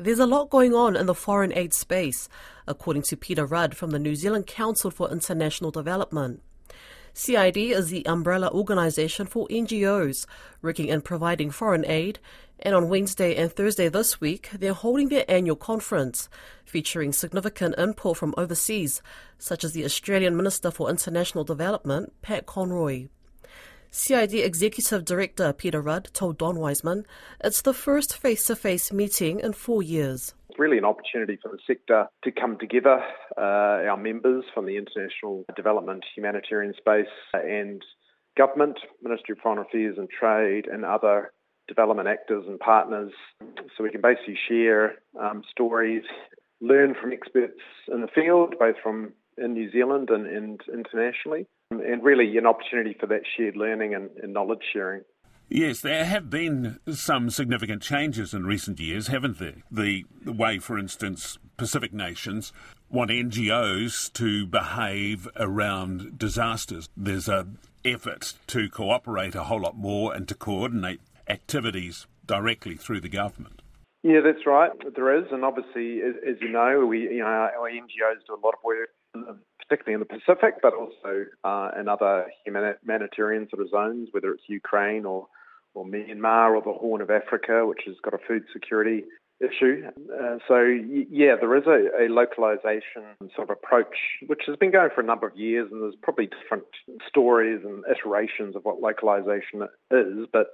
There's a lot going on in the foreign aid space, according to Peter Rudd from the New Zealand Council for International Development. CID is the umbrella organisation for NGOs working in providing foreign aid, and on Wednesday and Thursday this week, they're holding their annual conference, featuring significant input from overseas, such as the Australian Minister for International Development, Pat Conroy. CID Executive Director Peter Rudd told Don Wiseman it's the first face to face meeting in four years. It's really an opportunity for the sector to come together, uh, our members from the international development humanitarian space and government, Ministry of Foreign Affairs and Trade, and other development actors and partners so we can basically share um, stories, learn from experts in the field, both from in New Zealand and, and internationally, and really an opportunity for that shared learning and, and knowledge sharing. Yes, there have been some significant changes in recent years, haven't there? The, the, way, for instance, Pacific nations want NGOs to behave around disasters. There's an effort to cooperate a whole lot more and to coordinate activities directly through the government. Yeah, that's right. There is, and obviously, as, as you know, we you know our NGOs do a lot of work, particularly in the Pacific, but also uh, in other humanitarian sort of zones, whether it's Ukraine or or Myanmar or the Horn of Africa, which has got a food security issue. Uh, so yeah, there is a, a, localization sort of approach, which has been going for a number of years, and there's probably different stories and iterations of what localization is, but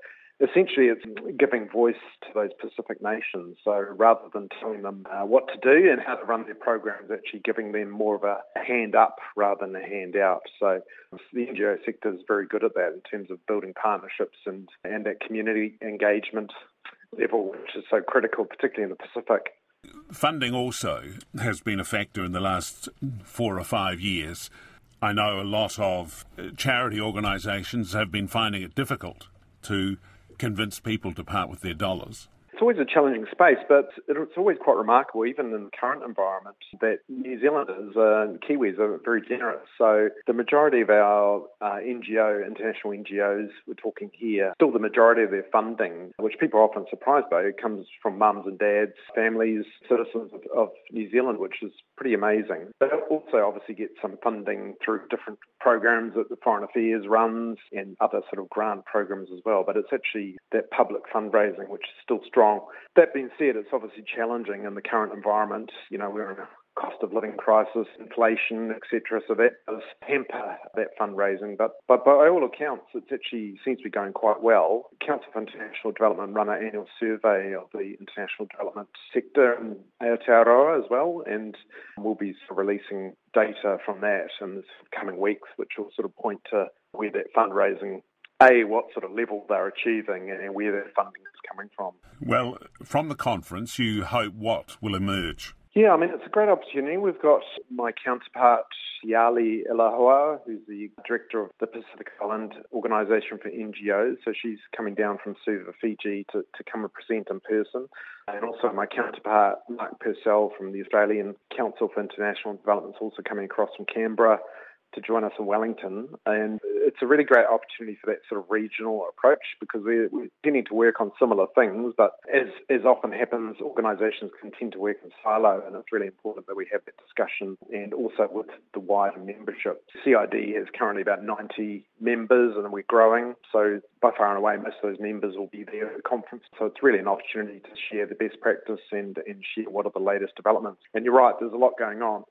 essentially it's giving voice to those Pacific nations. So rather than telling them uh, what to do and how to run their programs, actually giving them more of a hand up rather than a hand out. So the NGO sector is very good at that in terms of building partnerships and, and that community engagement level, which is so critical, particularly in the Pacific. Funding also has been a factor in the last four or five years. I know a lot of charity organisations have been finding it difficult to convince people to part with their dollars? It's always a challenging space, but it's always quite remarkable, even in the current environment, that New Zealanders and Kiwis are very generous. So the majority of our uh, NGO, international NGOs, we're talking here, still the majority of their funding, which people are often surprised by, comes from mums and dads, families, citizens of, of New Zealand, which is pretty amazing. But also obviously get some funding through different programs that the Foreign Affairs runs and other sort of grant programs as well. But it's actually that public fundraising which is still strong strong. That being said, it's obviously challenging in the current environment. You know, we're in a cost of living crisis, inflation, etc. So that does hamper that fundraising. But, but by all accounts, it actually seems to be going quite well. Council for International Development run an annual survey of the international development sector in Aotearoa as well, and we'll be releasing data from that in the coming weeks, which will sort of point to where that fundraising a, what sort of level they're achieving and where their funding coming from. Well, from the conference, you hope what will emerge? Yeah, I mean, it's a great opportunity. We've got my counterpart, Yali Elahua, who's the director of the Pacific Island Organisation for NGOs. So she's coming down from Suva, Fiji to, to come and present in person. And also my counterpart, Mark Purcell from the Australian Council for International Development is also coming across from Canberra to join us in Wellington. And it's a really great opportunity for that sort of regional approach because we're, we're tending to work on similar things, but as, as often happens, organisations can tend to work in silo, and it's really important that we have that discussion and also with the wider membership. CID has currently about 90 members and we're growing, so by far and away, most of those members will be there at the conference. So it's really an opportunity to share the best practice and, and share what are the latest developments. And you're right, there's a lot going on.